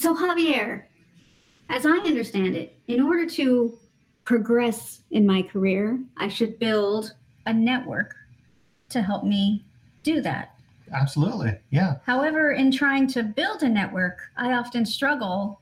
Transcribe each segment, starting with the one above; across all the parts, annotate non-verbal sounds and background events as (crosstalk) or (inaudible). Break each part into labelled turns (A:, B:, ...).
A: So, Javier, as I understand it, in order to progress in my career, I should build a network to help me do that.
B: Absolutely. Yeah.
A: However, in trying to build a network, I often struggle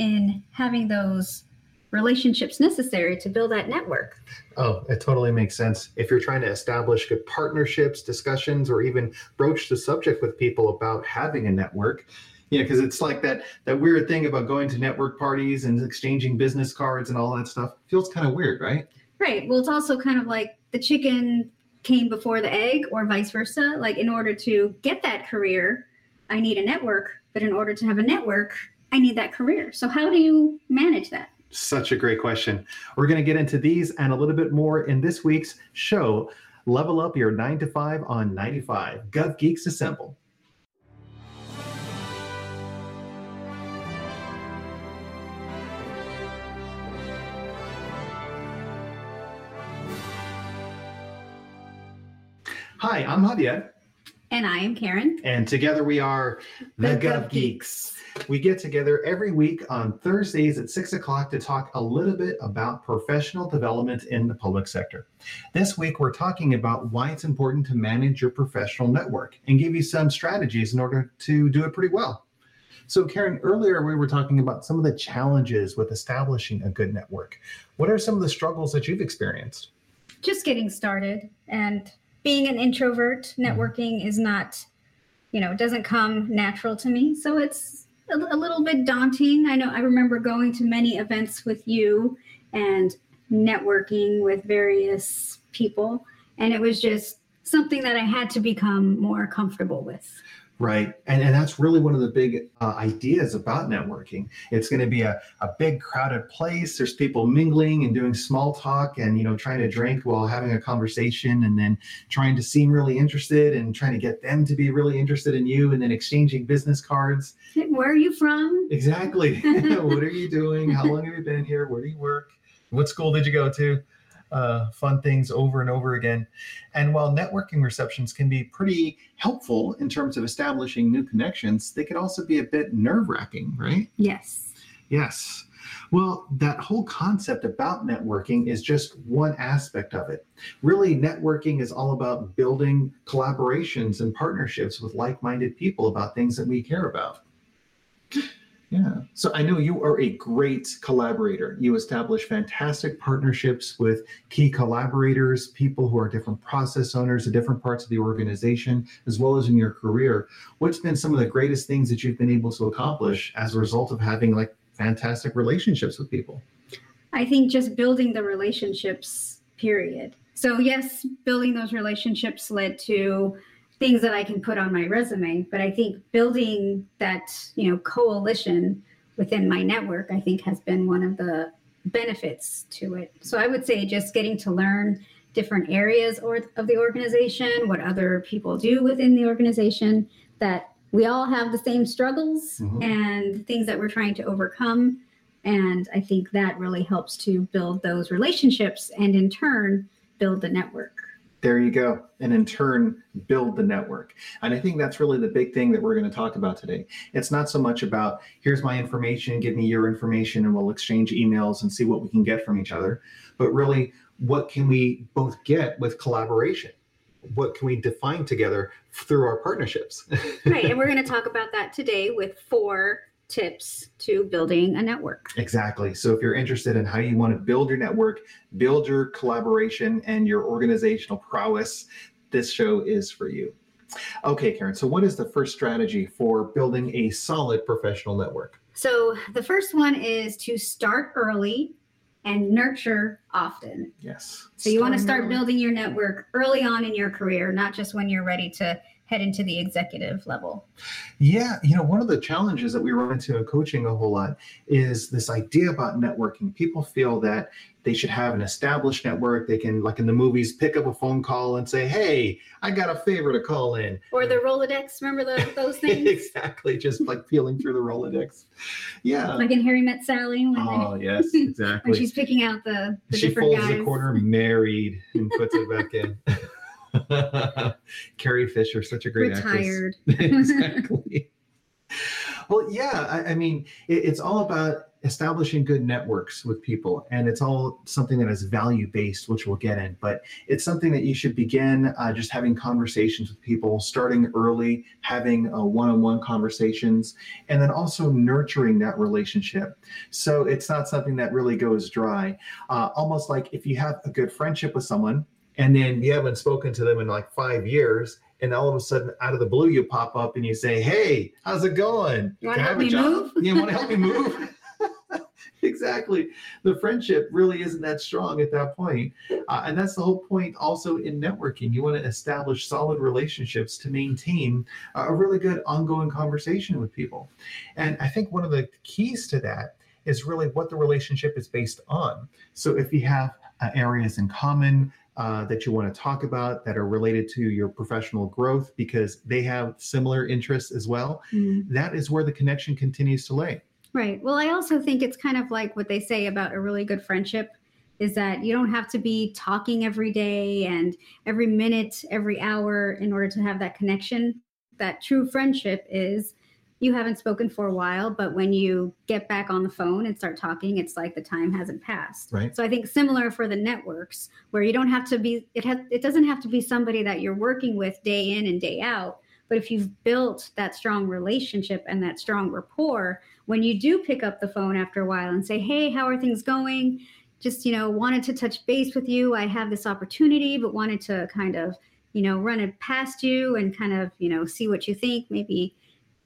A: in having those relationships necessary to build that network.
B: Oh, it totally makes sense. If you're trying to establish good partnerships, discussions, or even broach the subject with people about having a network, yeah, because it's like that that weird thing about going to network parties and exchanging business cards and all that stuff. Feels kind of weird, right?
A: Right. Well, it's also kind of like the chicken came before the egg, or vice versa. Like, in order to get that career, I need a network. But in order to have a network, I need that career. So, how do you manage that?
B: Such a great question. We're going to get into these and a little bit more in this week's show. Level up your nine to five on 95. Gov Geeks Assemble. Hi, I'm Javier.
A: And I am Karen.
B: And together we are the,
A: The
B: Gov
A: Gov
B: Geeks. We get together every week on Thursdays at six o'clock to talk a little bit about professional development in the public sector. This week, we're talking about why it's important to manage your professional network and give you some strategies in order to do it pretty well. So, Karen, earlier we were talking about some of the challenges with establishing a good network. What are some of the struggles that you've experienced?
A: Just getting started and being an introvert, mm-hmm. networking is not, you know, it doesn't come natural to me. So it's a, a little bit daunting. I know I remember going to many events with you and networking with various people, and it was just something that I had to become more comfortable with.
B: Right. And, and that's really one of the big uh, ideas about networking. It's going to be a, a big crowded place. There's people mingling and doing small talk and, you know, trying to drink while having a conversation and then trying to seem really interested and trying to get them to be really interested in you and then exchanging business cards. (laughs)
A: Where are you from?
B: Exactly. (laughs) what are you doing? How (laughs) long have you been here? Where do you work? What school did you go to? Uh, fun things over and over again. And while networking receptions can be pretty helpful in terms of establishing new connections, they can also be a bit nerve wracking, right?
A: Yes.
B: Yes. Well, that whole concept about networking is just one aspect of it. Really, networking is all about building collaborations and partnerships with like minded people about things that we care about. Yeah. So I know you are a great collaborator. You establish fantastic partnerships with key collaborators, people who are different process owners at different parts of the organization, as well as in your career. What's been some of the greatest things that you've been able to accomplish as a result of having like fantastic relationships with people?
A: I think just building the relationships, period. So, yes, building those relationships led to things that I can put on my resume. But I think building that, you know, coalition within my network, I think has been one of the benefits to it. So I would say just getting to learn different areas or, of the organization, what other people do within the organization, that we all have the same struggles
B: Mhm.
A: and things that we're trying to overcome. And I think that really helps to build those relationships and in turn build the network.
B: There you go. And in turn, build the network. And I think that's really the big thing that we're going to talk about today. It's not so much about here's my information, give me your information, and we'll exchange emails and see what we can get from each other, but really, what can we both get with collaboration? What can we define together through our partnerships?
A: right. And we're going to talk about that today with four tips to building a network.
B: Exactly. So if you're interested in how you want to build your network, build your collaboration, and your organizational prowess, this show is for you. Okay, Karen. So, what is the first strategy for building a solid professional network?
A: So, the first one is to start early and nurture often.
B: Yes.
A: So, you want to start
B: early.
A: building your network early on in your career, not just when you're ready to head into the executive level.
B: Yeah, you know, one of the challenges that we run into in coaching a whole lot is this idea about networking. People feel that they should have an established network. They can, like in the movies, pick up a phone call and say, "Hey, I got a favor to call in."
A: Or the Rolodex, remember the, those things? (laughs)
B: exactly, just like feeling through the Rolodex. Yeah.
A: like in Harry Met Sally when,
B: Oh
A: they-
B: yes, (laughs)
A: when she's picking out the, the
B: she
A: different
B: folds
A: guys.
B: the corner, married, and puts it back in. (laughs) (laughs) Carrie Fisher, such a great actress.
A: Retired. (laughs)
B: exactly. Well, yeah, I, I mean, it, it's all about establishing good networks with people, and it's all something that is value based, which we'll get in. But it's something that you should begin uh, just having conversations with people, starting early, having one on one conversations, and then also nurturing that relationship. So it's not something that really goes dry. Uh, almost like if you have a good friendship with someone, and then you haven't spoken to them in like five years and all of a sudden out of the blue you pop up and you say hey how's it going?
A: You want to help me move?
B: You want to help me move? Exactly. The friendship really isn't that strong at that point. Uh, and that's the whole point also in networking. You want to establish solid relationships to maintain a really good ongoing conversation with people. And i think one of the keys to that is really what the relationship is based on. So if you have uh, areas in common uh, that you want to talk about that are related to your professional growth because they have similar interests as well, mm-hmm. that is where the connection continues to lay.
A: Right. Well, I also think it's kind of like what they say about a really good friendship is that you don't have to be talking every day and every minute, every hour in order to have that connection. That true friendship is you haven't spoken for a while, but when you get back on the phone and start talking, it's like the time hasn't passed.
B: Right.
A: So I think similar for the networks, where you don't have to be it has it doesn't have to be somebody that you're working with day in and day out. But if you've built that strong relationship and that strong rapport, when you do pick up the phone after a while and say, "Hey, how are things going?" Just you know, wanted to touch base with you. I have this opportunity, but wanted to kind of you know run it past you and kind of you know see what you think. Maybe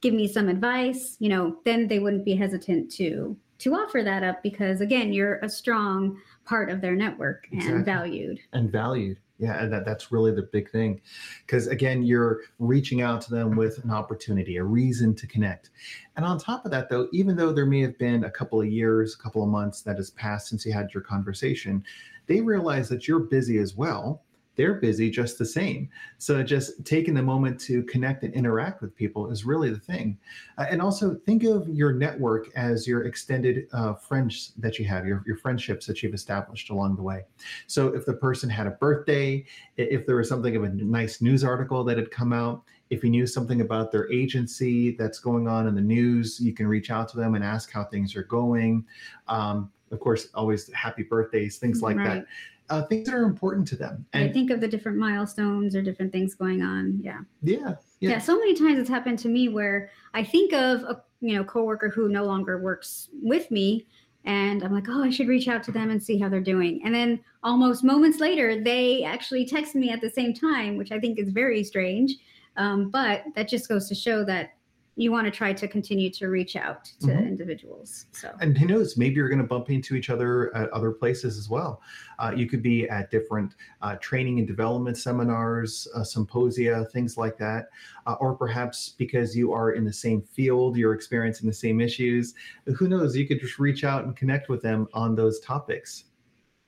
A: give me some advice, you know, then they wouldn't be hesitant to to offer that up because again, you're a strong part of their network and valued.
B: And valued. Yeah, and that, that's really the big thing. Because again, you're reaching out to them with an opportunity, a reason to connect. And on top of that, though, even though there may have been a couple of years, a couple of months that has passed since you had your conversation, they realize that you're busy as well they're busy just the same. So just taking the moment to connect and interact with people is really the thing. Uh, and also think of your network as your extended uh, friends that you have, your, your friendships that you've established along the way. So if the person had a birthday, if there was something of a nice news article that had come out, if you knew something about their agency that's going on in the news, you can reach out to them and ask how things are going. Um, of course, always happy birthdays, things like right. that uh, things that are important to them.
A: And I think of the different milestones or different things going on. Yeah.
B: Yeah.
A: Yeah. yeah so many times it's happened to me where I think of a you know coworker who no longer works with me, and I'm like, oh, I should reach out to them and see how they're doing. And then almost moments later, they actually text me at the same time, which I think is very strange. Um, but that just goes to show that you want to try to continue to reach out to mm-hmm. individuals. So,
B: and who knows, maybe you're going to bump into each other at other places as well. Uh, you could be at different uh, training and development seminars, uh, symposia, things like that, uh, or perhaps because you are in the same field, you're experiencing the same issues. Who knows? You could just reach out and connect with them on those topics.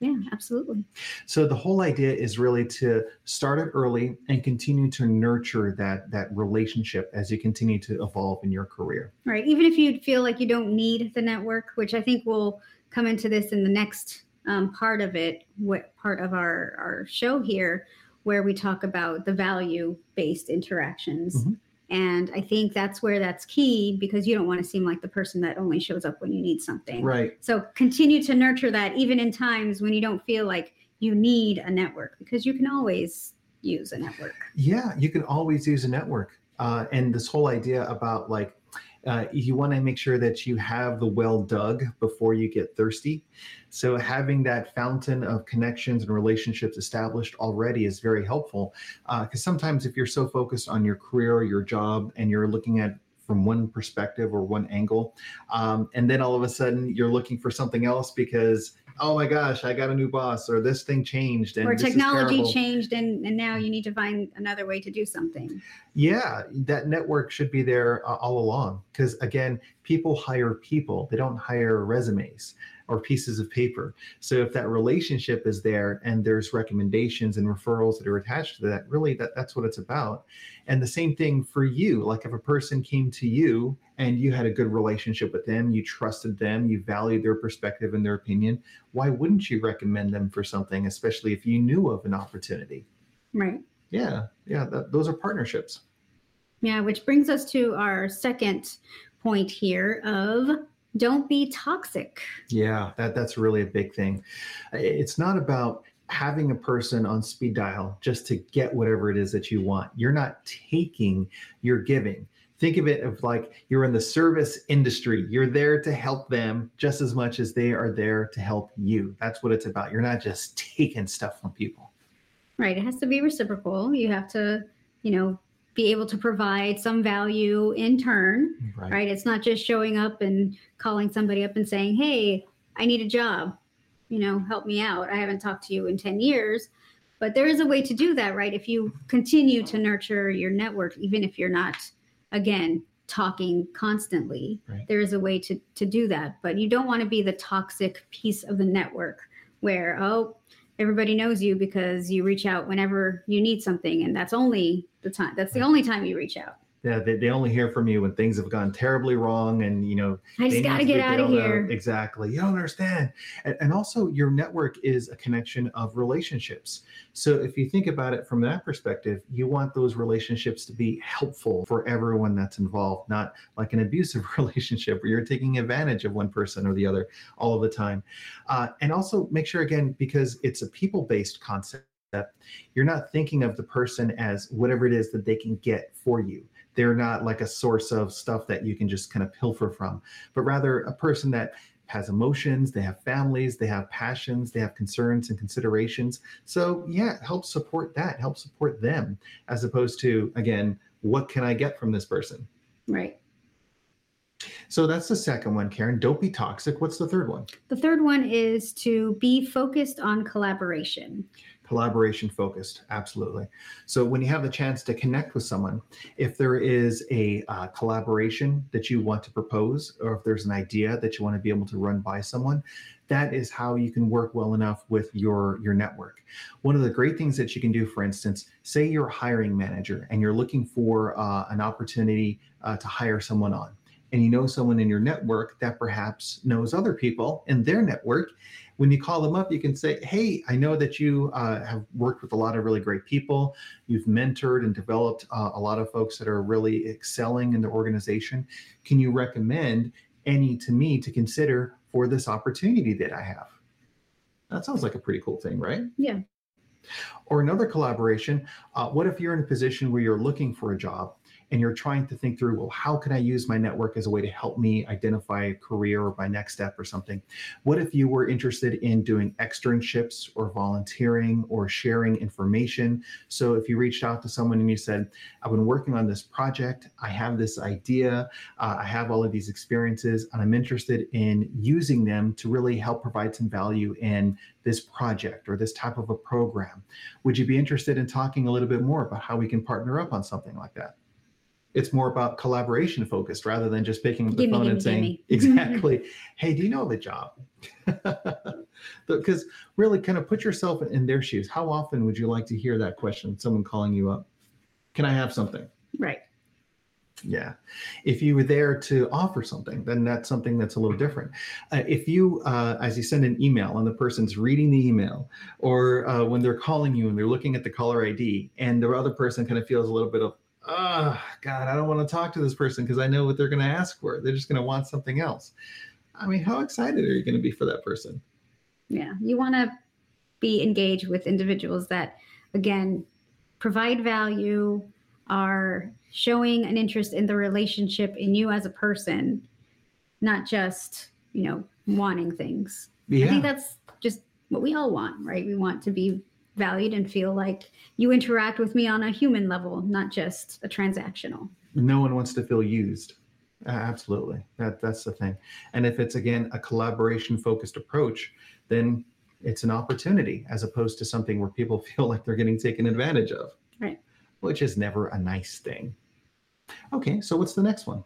A: Yeah, absolutely.
B: So the whole idea is really to start it early and continue to nurture that that relationship as you continue to evolve in your career.
A: Right. Even if you feel like you don't need the network, which I think will come into this in the next um, part of it, what part of our our show here, where we talk about the value based interactions. Mm-hmm and I think that's where that's key because you don't want to seem like the person that only shows up when you need something.
B: Right.
A: So continue to nurture that even in times when you don't feel like you need a network because you can always use a network.
B: Yeah, you can always use a network. Uh, and this whole idea about like uh, you want to make sure that you have the well dug before you get thirsty. So having that fountain of connections and relationships established already is very helpful. Because uh, sometimes if you're so focused on your career, or your job, and you're looking at from one perspective or one angle, um, and then all of a sudden you're looking for something else because oh my gosh, I got a new boss, or this thing changed, and
A: or technology changed, and, and now you need to find another way to do something.
B: Yeah, that network should be there uh, all along because again, people hire people; they don't hire resumes or pieces of paper. So if that relationship is there and there's recommendations and referrals that are attached to that, really that, that's what it's about. And the same thing for you. Like if a person came to you and you had a good relationship with them, you trusted them, you valued their perspective and their opinion, why wouldn't you recommend them for something, especially if you knew of an opportunity?
A: Right.
B: Yeah. Yeah. Those are partnerships.
A: Yeah, which brings us to our second point here of don't be toxic.
B: Yeah, that, that's really a big thing. It's not about having a person on speed dial just to get whatever it is that you want. You're not taking, you're giving. Think of it of like you're in the service industry. You're there to help them just as much as they are there to help you. That's what it's about. You're not just (laughs) taking stuff from people.
A: Right. It has to be reciprocal. You have to, you know, be able to provide some value in turn. Right. right? It's not just showing up and calling somebody up and saying, "Hey, I need a job. You know, help me out. I haven't talked to you in 10 years." But there is a way to do that, right? If you continue to nurture your network even if you're not again talking constantly, right. there is a way to to do that. But you don't want to be the toxic piece of the network where, "Oh, everybody knows you because you reach out whenever you need something and that's only the time that's the only time you reach out
B: yeah, they, they only hear from you when things have gone terribly wrong and you know
A: i just got to get out of here.
B: Exactly. You don't understand. And, and also your network is a connection of relationships. So if you think about it from that perspective you want those relationships to be helpful for everyone that's involved not like an abusive (laughs) relationship where you're taking advantage of one person or the other all of the time. Uh, and also make sure again because it's a people-based concept you're not thinking of the person as whatever it is that they can get for you they're not like a source of stuff that you can just kind of pilfer from, but rather a person that has emotions, they have families, they have passions, they have concerns and considerations. So, yeah, help support that, help support them, as opposed to, again, what can I get from this person?
A: Right.
B: So that's the second one, Karen. Don't be toxic. What's the third one?
A: The third one is to be focused on collaboration
B: collaboration focused absolutely. So when you have the chance to connect with someone if there is a uh, collaboration that you want to propose or if there's an idea that you want to be able to run by someone that is how you can work well enough with your your network. One of the great things that you can do for instance say you're a hiring manager and you're looking for uh, an opportunity uh, to hire someone on and you know someone in your network that perhaps knows other people in their network when you call them up, you can say, Hey, I know that you uh, have worked with a lot of really great people. You've mentored and developed uh, a lot of folks that are really excelling in the organization. Can you recommend any to me to consider for this opportunity that I have? That sounds like a pretty cool thing, right?
A: Yeah.
B: Or another collaboration, uh, what if you're in a position where you're looking for a job and you're trying to think through, well, how can I use my network as a way to help me identify a career or my next step or something? What if you were interested in doing externships or volunteering or sharing information? So if you reached out to someone and you said, I've been working on this project, I have this idea, uh, I have all of these experiences, and I'm interested in using them to really help provide some value in this project or this type of a program. Would you be interested in talking a little bit more about how we can partner up on something like that? It's more about collaboration focused rather than just picking up the phone and saying (laughs) exactly. (laughs) Hey do you know of a job (laughs) because really kind of put yourself in their shoes. How often would you like to hear that question someone calling you up? Can i have something?
A: Right.
B: Yeah. If you were there to offer something then that's something that's a little different. Uh, if you uh, as you send an email and the person's reading the email or uh, when they're calling you and they're looking at the caller id and the other person kind of feels a little bit of oh god i don't want to talk to this person because i know what they're going to ask for. They're just going to want something else. I mean how excited are you going to be for that person?
A: Yeah you want to be engaged with individuals that again provide value are showing an interest in the relationship in you as a person not just you know wanting things. Yeah. i think that's just what we all want right? We want to be valued and feel like you interact with me on a human level, not just a transactional.
B: No one wants to feel used. absolutely. That that's the thing. And if it's again a collaboration focused approach, then it's an opportunity as opposed to something where people (laughs) feel like they're getting taken advantage of.
A: Right.
B: Which is never a nice thing. Okay, so what's the next one?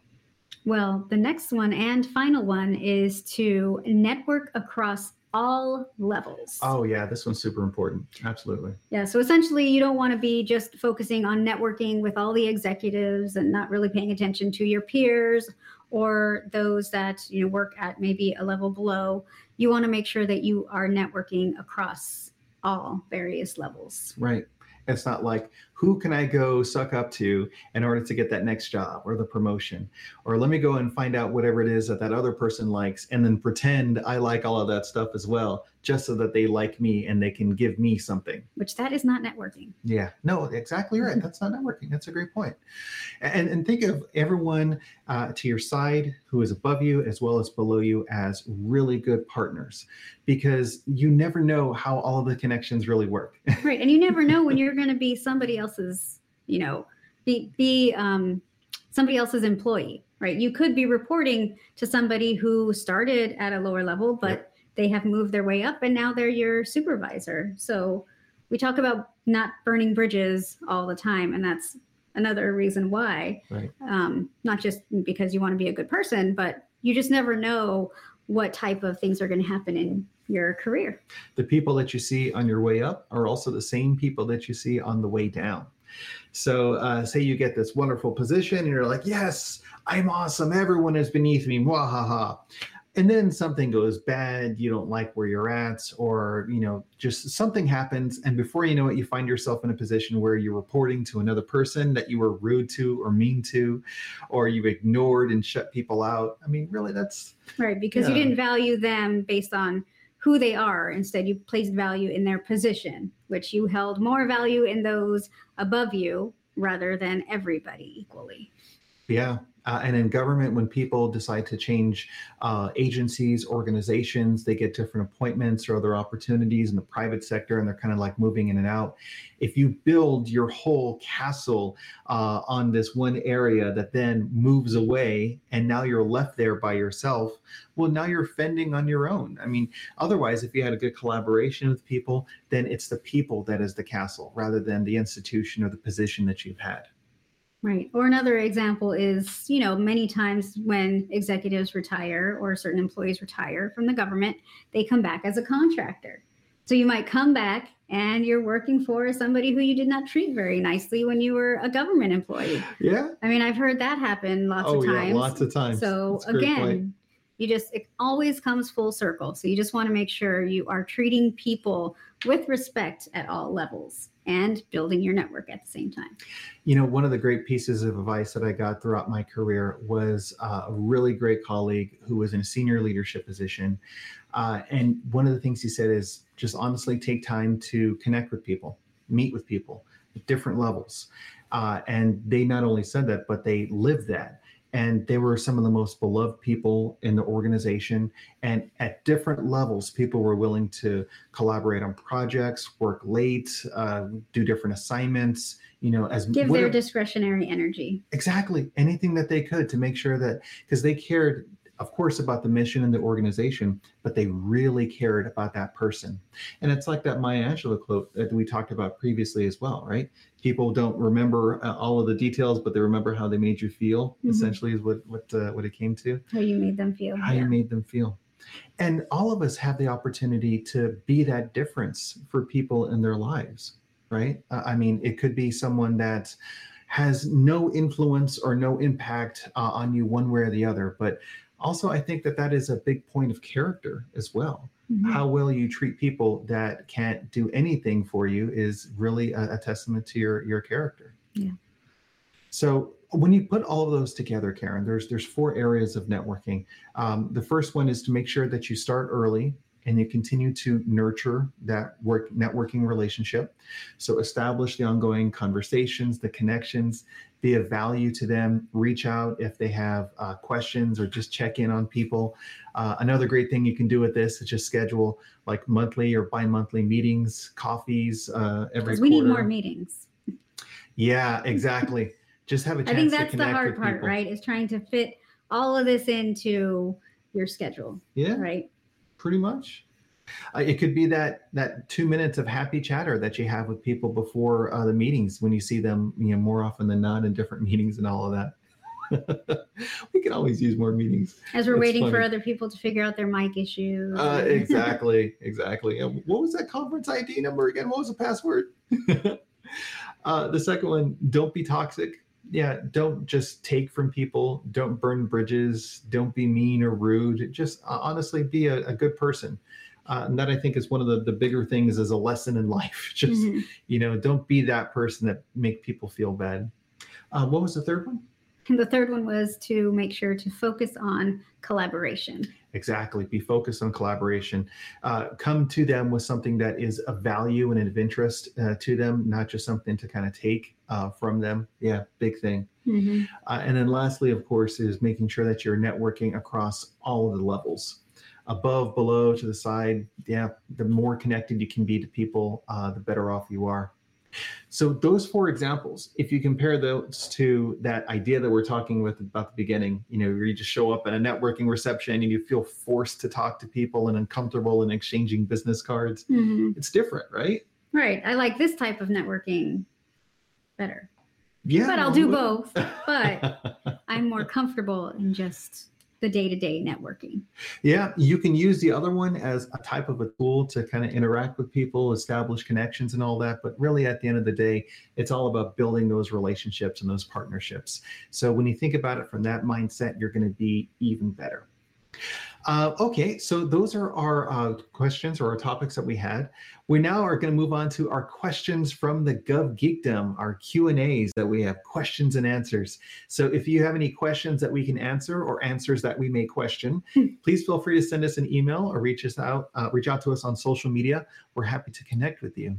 A: Well, the next one and final one is to network across all levels.
B: Oh, yeah, this one's super important. Absolutely.
A: Yeah, so essentially, you don't want to be just focusing on networking with all the executives and not really paying attention to your peers or those that you know work at maybe a level below. You want to make sure that you are networking across all various levels.
B: Right. It's not like who can I go suck up to in order to get that next job or the promotion? Or let me go and find out whatever it is that that other person likes and then pretend I like all of that stuff as well, just so that they like me and they can give me something.
A: Which that is not networking.
B: Yeah, no, exactly right. That's not networking. That's a great point. And, and think of everyone uh, to your side who is above you as well as below you as really good partners because you never know how all of the connections really work.
A: right. And you never know when you're going to be somebody else's, you know, be, be um, somebody else's employee, right? You could be reporting to somebody who started at a lower level, but yep. they have moved their way up and now they're your supervisor. So we talk about not burning bridges all the time. And that's another reason why.
B: Right.
A: Um, not just because you want to be a good person, but you just never know what type of things are going to happen in your career.
B: The people that you see on your way up are also the same people that you see on the way down. So, uh, say you get this wonderful position and you're like, yes, I'm awesome. Everyone is beneath me. Wahaha and then something goes bad you don't like where you're at or you know just something happens and before you know it you find yourself in a position where you're reporting to another person that you were rude to or mean to or you've ignored and shut people out. I mean really that's
A: right because yeah. you didn't value them based on who they are. Instead you placed value in their position which you held more value in those above you rather than everybody equally.
B: Yeah uh, and in government, when people decide to change uh, agencies, organizations, they get different appointments or other opportunities in the private sector, and they're kind of like moving in and out. If you build your whole castle uh, on this one area that then moves away, and now you're left there by yourself, well, now you're fending on your own. I mean, otherwise, if you had a good collaboration with people, then it's the people that is the castle rather than the institution or the position that you've had.
A: Right. Or another example is, you know, many times when executives retire or certain employees retire from the government, they come back as a contractor. So you might come back and you're working for somebody who you did not treat very nicely when you were a government employee.
B: Yeah.
A: I mean, I've heard that happen lots
B: oh,
A: of times.
B: Yeah, lots of times.
A: So again, you just it always comes full circle. So you just want to make sure you are treating people with respect at all levels and building your network at the same time.
B: You know, one of the great pieces of advice that I got throughout my career was uh, a really great colleague who was in a senior leadership position. Uh, and one of the things he said is just honestly take time to connect with people, meet with people at different levels. Uh, and they not only said that, but they lived that and they were some of the most beloved people in the organization. And at different levels people were willing to collaborate on projects work late uh, do different assignments you know as
A: give their discretionary energy.
B: Exactly anything that they could to make sure that because they cared of course, about the mission and the organization, but they really cared about that person. And it's like that Maya Angelou quote that we talked about previously as well, right? People don't remember uh, all of the details, but they remember how they made you feel. Mm-hmm. Essentially, is what what uh, what it came to.
A: How you made them feel.
B: How yeah. you made them feel. And all of us have the opportunity to be that difference for people in their lives, right? Uh, I mean, it could be someone that has no influence or no impact uh, on you one way or the other, but also i think that that is a big point of character as well. Mm-hmm. how well you treat people that can't do anything for you is really a, a testament to your your character.
A: Yeah.
B: So when you put all of those together karen there's there's four areas of networking. Um, the first one is to make sure that you start early and you continue to nurture that work networking relationship. So establish the ongoing conversations, the connections, be of value to them. Reach out if they have uh, questions or just check in on people. Uh, another great thing you can do with this is just schedule like monthly or bi-monthly meetings, coffees uh, every.
A: We need more meetings.
B: Yeah, exactly. just have a chance. I
A: think that's the hard part, people. right? Is trying to fit all of this into your schedule.
B: Yeah.
A: Right
B: pretty much. Uh, it could be that that two minutes of happy chatter that you have with people before uh, the meetings when you see them, you know, more often than not in different (laughs) meetings and all of that. (laughs) we can always use more meetings.
A: As we're That's waiting funny. for other people to figure out their mic issues.
B: Uh, (laughs) exactly, exactly. And what was that conference ID number again? What was the password? uh, the second one, don't be toxic yeah, don't just take from people. Don't burn bridges. Don't be mean or rude. Just uh, honestly be a, a good person. Uh, and that I think is one of the, the bigger things as a lesson in (laughs) life. Just,
A: Mhm.
B: you know, don't be that person that make people feel bad. Uh, what was the third one?
A: And the third one was to make sure to focus on collaboration.
B: Exactly. Be focused on collaboration. Uh, come to them with something that is of value and of interest uh, to them, not just something to kind of take uh, from them. Yeah, big thing.
A: Mhm.
B: Uh, and then lastly, of course, is making sure that you're networking across all of the levels above, below, to the side. Yeah, the more connected you can be to people, uh, the better off you are. So, those four examples, if you compare those to that idea that we're talking with about the beginning, you know, where you just show up at a networking reception and you feel forced to talk to people and uncomfortable in exchanging business cards,
A: Mhm.
B: it's different, right?
A: Right. I like this type of networking better,
B: Yeah.
A: but I'll do both. But (laughs) I'm more comfortable in just the day to day networking.
B: Yeah, you can use the other one as a type of a tool to kind of interact with people, establish connections and all that. But really, at the end of the day, it's all about building those relationships and those partnerships. So when you think about it from that mindset, you're going to be even better. Uh, okay, so those are our uh, questions or our topics that we had. We now are going to move on to our questions from the Gov Geekdom, our Q and A's that we have questions and answers. So if you have any questions that we can answer or answers that we may question, please feel free to send us an email or reach us out, uh, reach out to us on social media. We're happy to connect with you.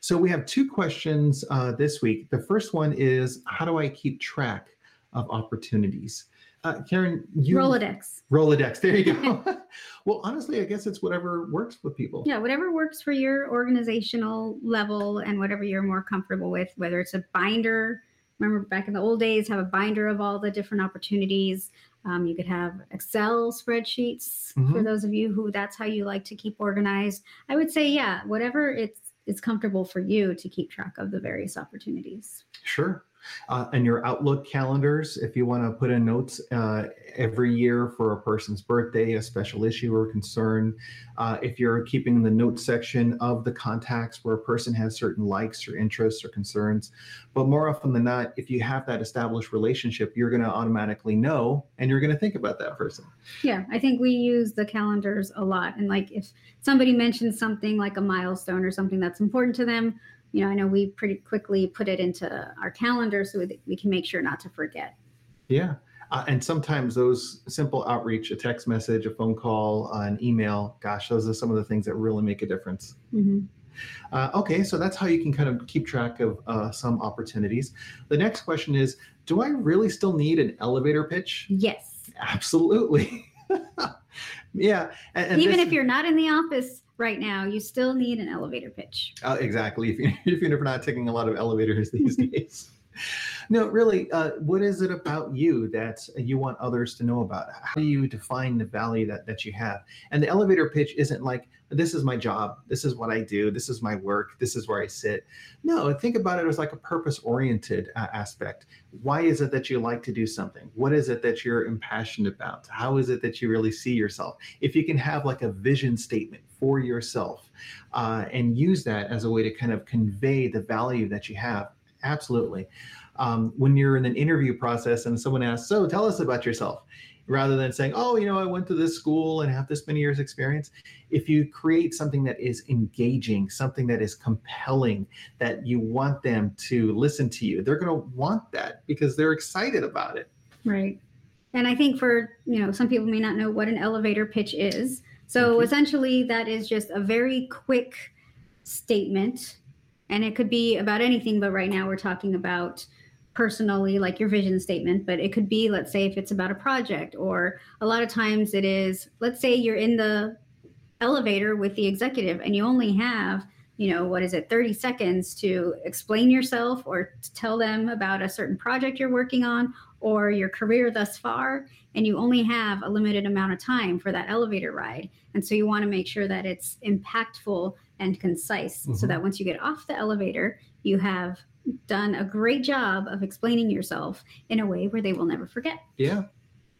B: So we have two questions uh, this week. The first one is, how do I keep track of opportunities? Uh, Karen, you
A: Rolodex.
B: Rolodex. There you go. (laughs) well, honestly, I guess it's whatever works with people.
A: Yeah, whatever works for your organizational level and whatever you're more comfortable with, whether it's a binder. Remember back in the old days, have a binder of all the different opportunities. Um, you could have Excel spreadsheets for
B: Mhm.
A: those of you who that's how you like to keep organized. I would say, yeah, whatever it's it's comfortable for you to keep track of the various opportunities.
B: Sure. Uh, and your Outlook calendars, if you want to put in notes uh, every year for a person's birthday, a special issue or concern, uh, if you're keeping the notes section of the contacts where a person has certain likes or interests or concerns. But more often than not, if you have that established relationship, you're going to automatically know and you're going to think about that person.
A: Yeah, I think we use the calendars a lot. And like if somebody mentions something like a milestone or something that's important to them, you know, I know we pretty quickly put it into our calendar so we can make sure not to forget.
B: Yeah. Uh, and sometimes those simple outreach, a text message, a phone call, uh, an email, gosh, those are some of the things that really make a difference.
A: Mhm.
B: Uh, okay, so that's how you can kind of keep track of uh, some opportunities. The next question is Do I really still need an elevator pitch?
A: Yes.
B: Absolutely. (laughs) yeah. And, and
A: Even
B: this-
A: if you're not in the office right now, you still need an elevator pitch.
B: Uh, exactly. If, you, (laughs) if you're not taking a lot of elevators these (laughs) days. No, really, uh, what is it about you that you want others to know about? How do you define the value that, that you have? And the elevator pitch isn't like, this is my job, this is what I do, this is my work, this is where I sit. No, think about it as like a purpose oriented uh, aspect. Why is it that you like to do something? What is it that you're impassioned about? How is it that you really see yourself? If you can have like a vision statement for yourself uh, and use that as a way to kind of convey the value that you have, absolutely. Um, when you're in an interview process and someone asks, So tell us about yourself, rather than saying, Oh, you know, I went to this school and have this many years' experience. If you create something that is engaging, something that is compelling, that you want them to listen to you, they're going to want that because they're excited about it.
A: Right. And I think for, you know, some people may not know what an elevator pitch is. So
B: Mhm.
A: essentially, that is just a very quick statement. And it could be about anything, but right now we're talking about personally, like your vision statement. But it could be, let's say, if it's about a project, or a lot of times it is, let's say you're in the elevator with the executive and you only have you know what is it 30 seconds to explain yourself or to tell them about a certain project you're working on or your career thus far and you only have a limited amount of time for that elevator ride and so you want to make sure that it's impactful and concise so
B: Mhm.
A: that once you get off the elevator you have done a great job of explaining yourself in a way where they will never forget
B: Yeah.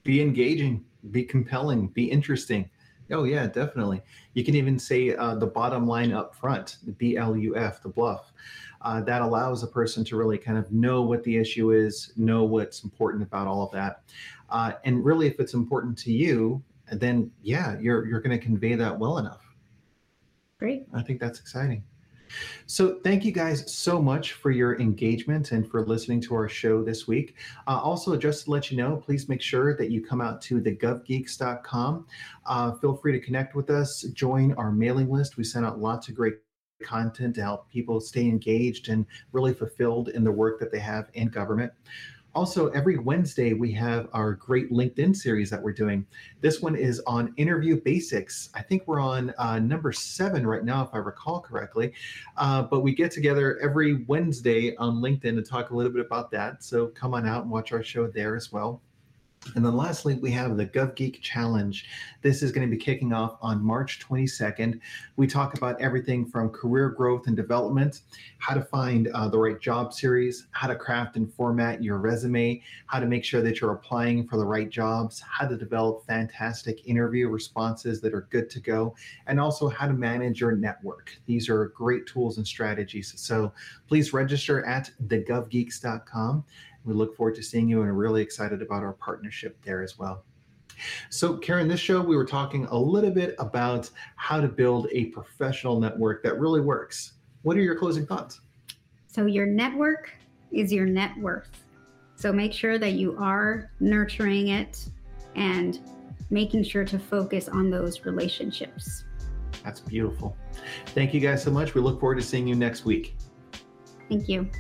B: Be engaging, be compelling, be interesting. Oh, yeah, definitely. You can even say uh, the bottom line up front, the BLUF, the bluff. Uh, that allows a person to really kind of know what the issue is, know what's important about all of that. Uh, and really, if it's important to you, then yeah, you're, you're going to convey that well enough.
A: Great.
B: I think that's exciting. So, thank you guys so much for your engagement and for listening to our show this week. Uh, also, just to let you know, please make sure that you come out to thegovgeeks.com. Uh, feel free to connect with us, join our mailing list. We send out lots of great content to help people stay engaged and really fulfilled in the work that they have in government. Also, every Wednesday, we have our great LinkedIn series that we're doing. This one is on interview basics. I think we're on uh, number seven right now, if I recall correctly. Uh, but we get together every Wednesday on LinkedIn to talk a little bit about that. So come on out and watch our show there as well. And then lastly, we have the GovGeek Challenge. This is going to be kicking off on March 22nd. We talk about everything from career growth and development, how to find uh, the right job series, how to craft and format your resume, how to make sure that you're applying for the right jobs, how to develop fantastic interview responses that are good to go, and also how to manage your network. These are great tools and strategies. So please register at thegovgeeks.com we look forward to seeing you and are really excited about our partnership there as well. So, Karen, this show we were talking a little bit about how to build a professional network that really works. What are your closing thoughts?
A: So, your network is your net worth. So, make sure that you are nurturing it and making sure to focus on those relationships.
B: That's beautiful. Thank you guys so much. We look forward to seeing you next week.
A: Thank you.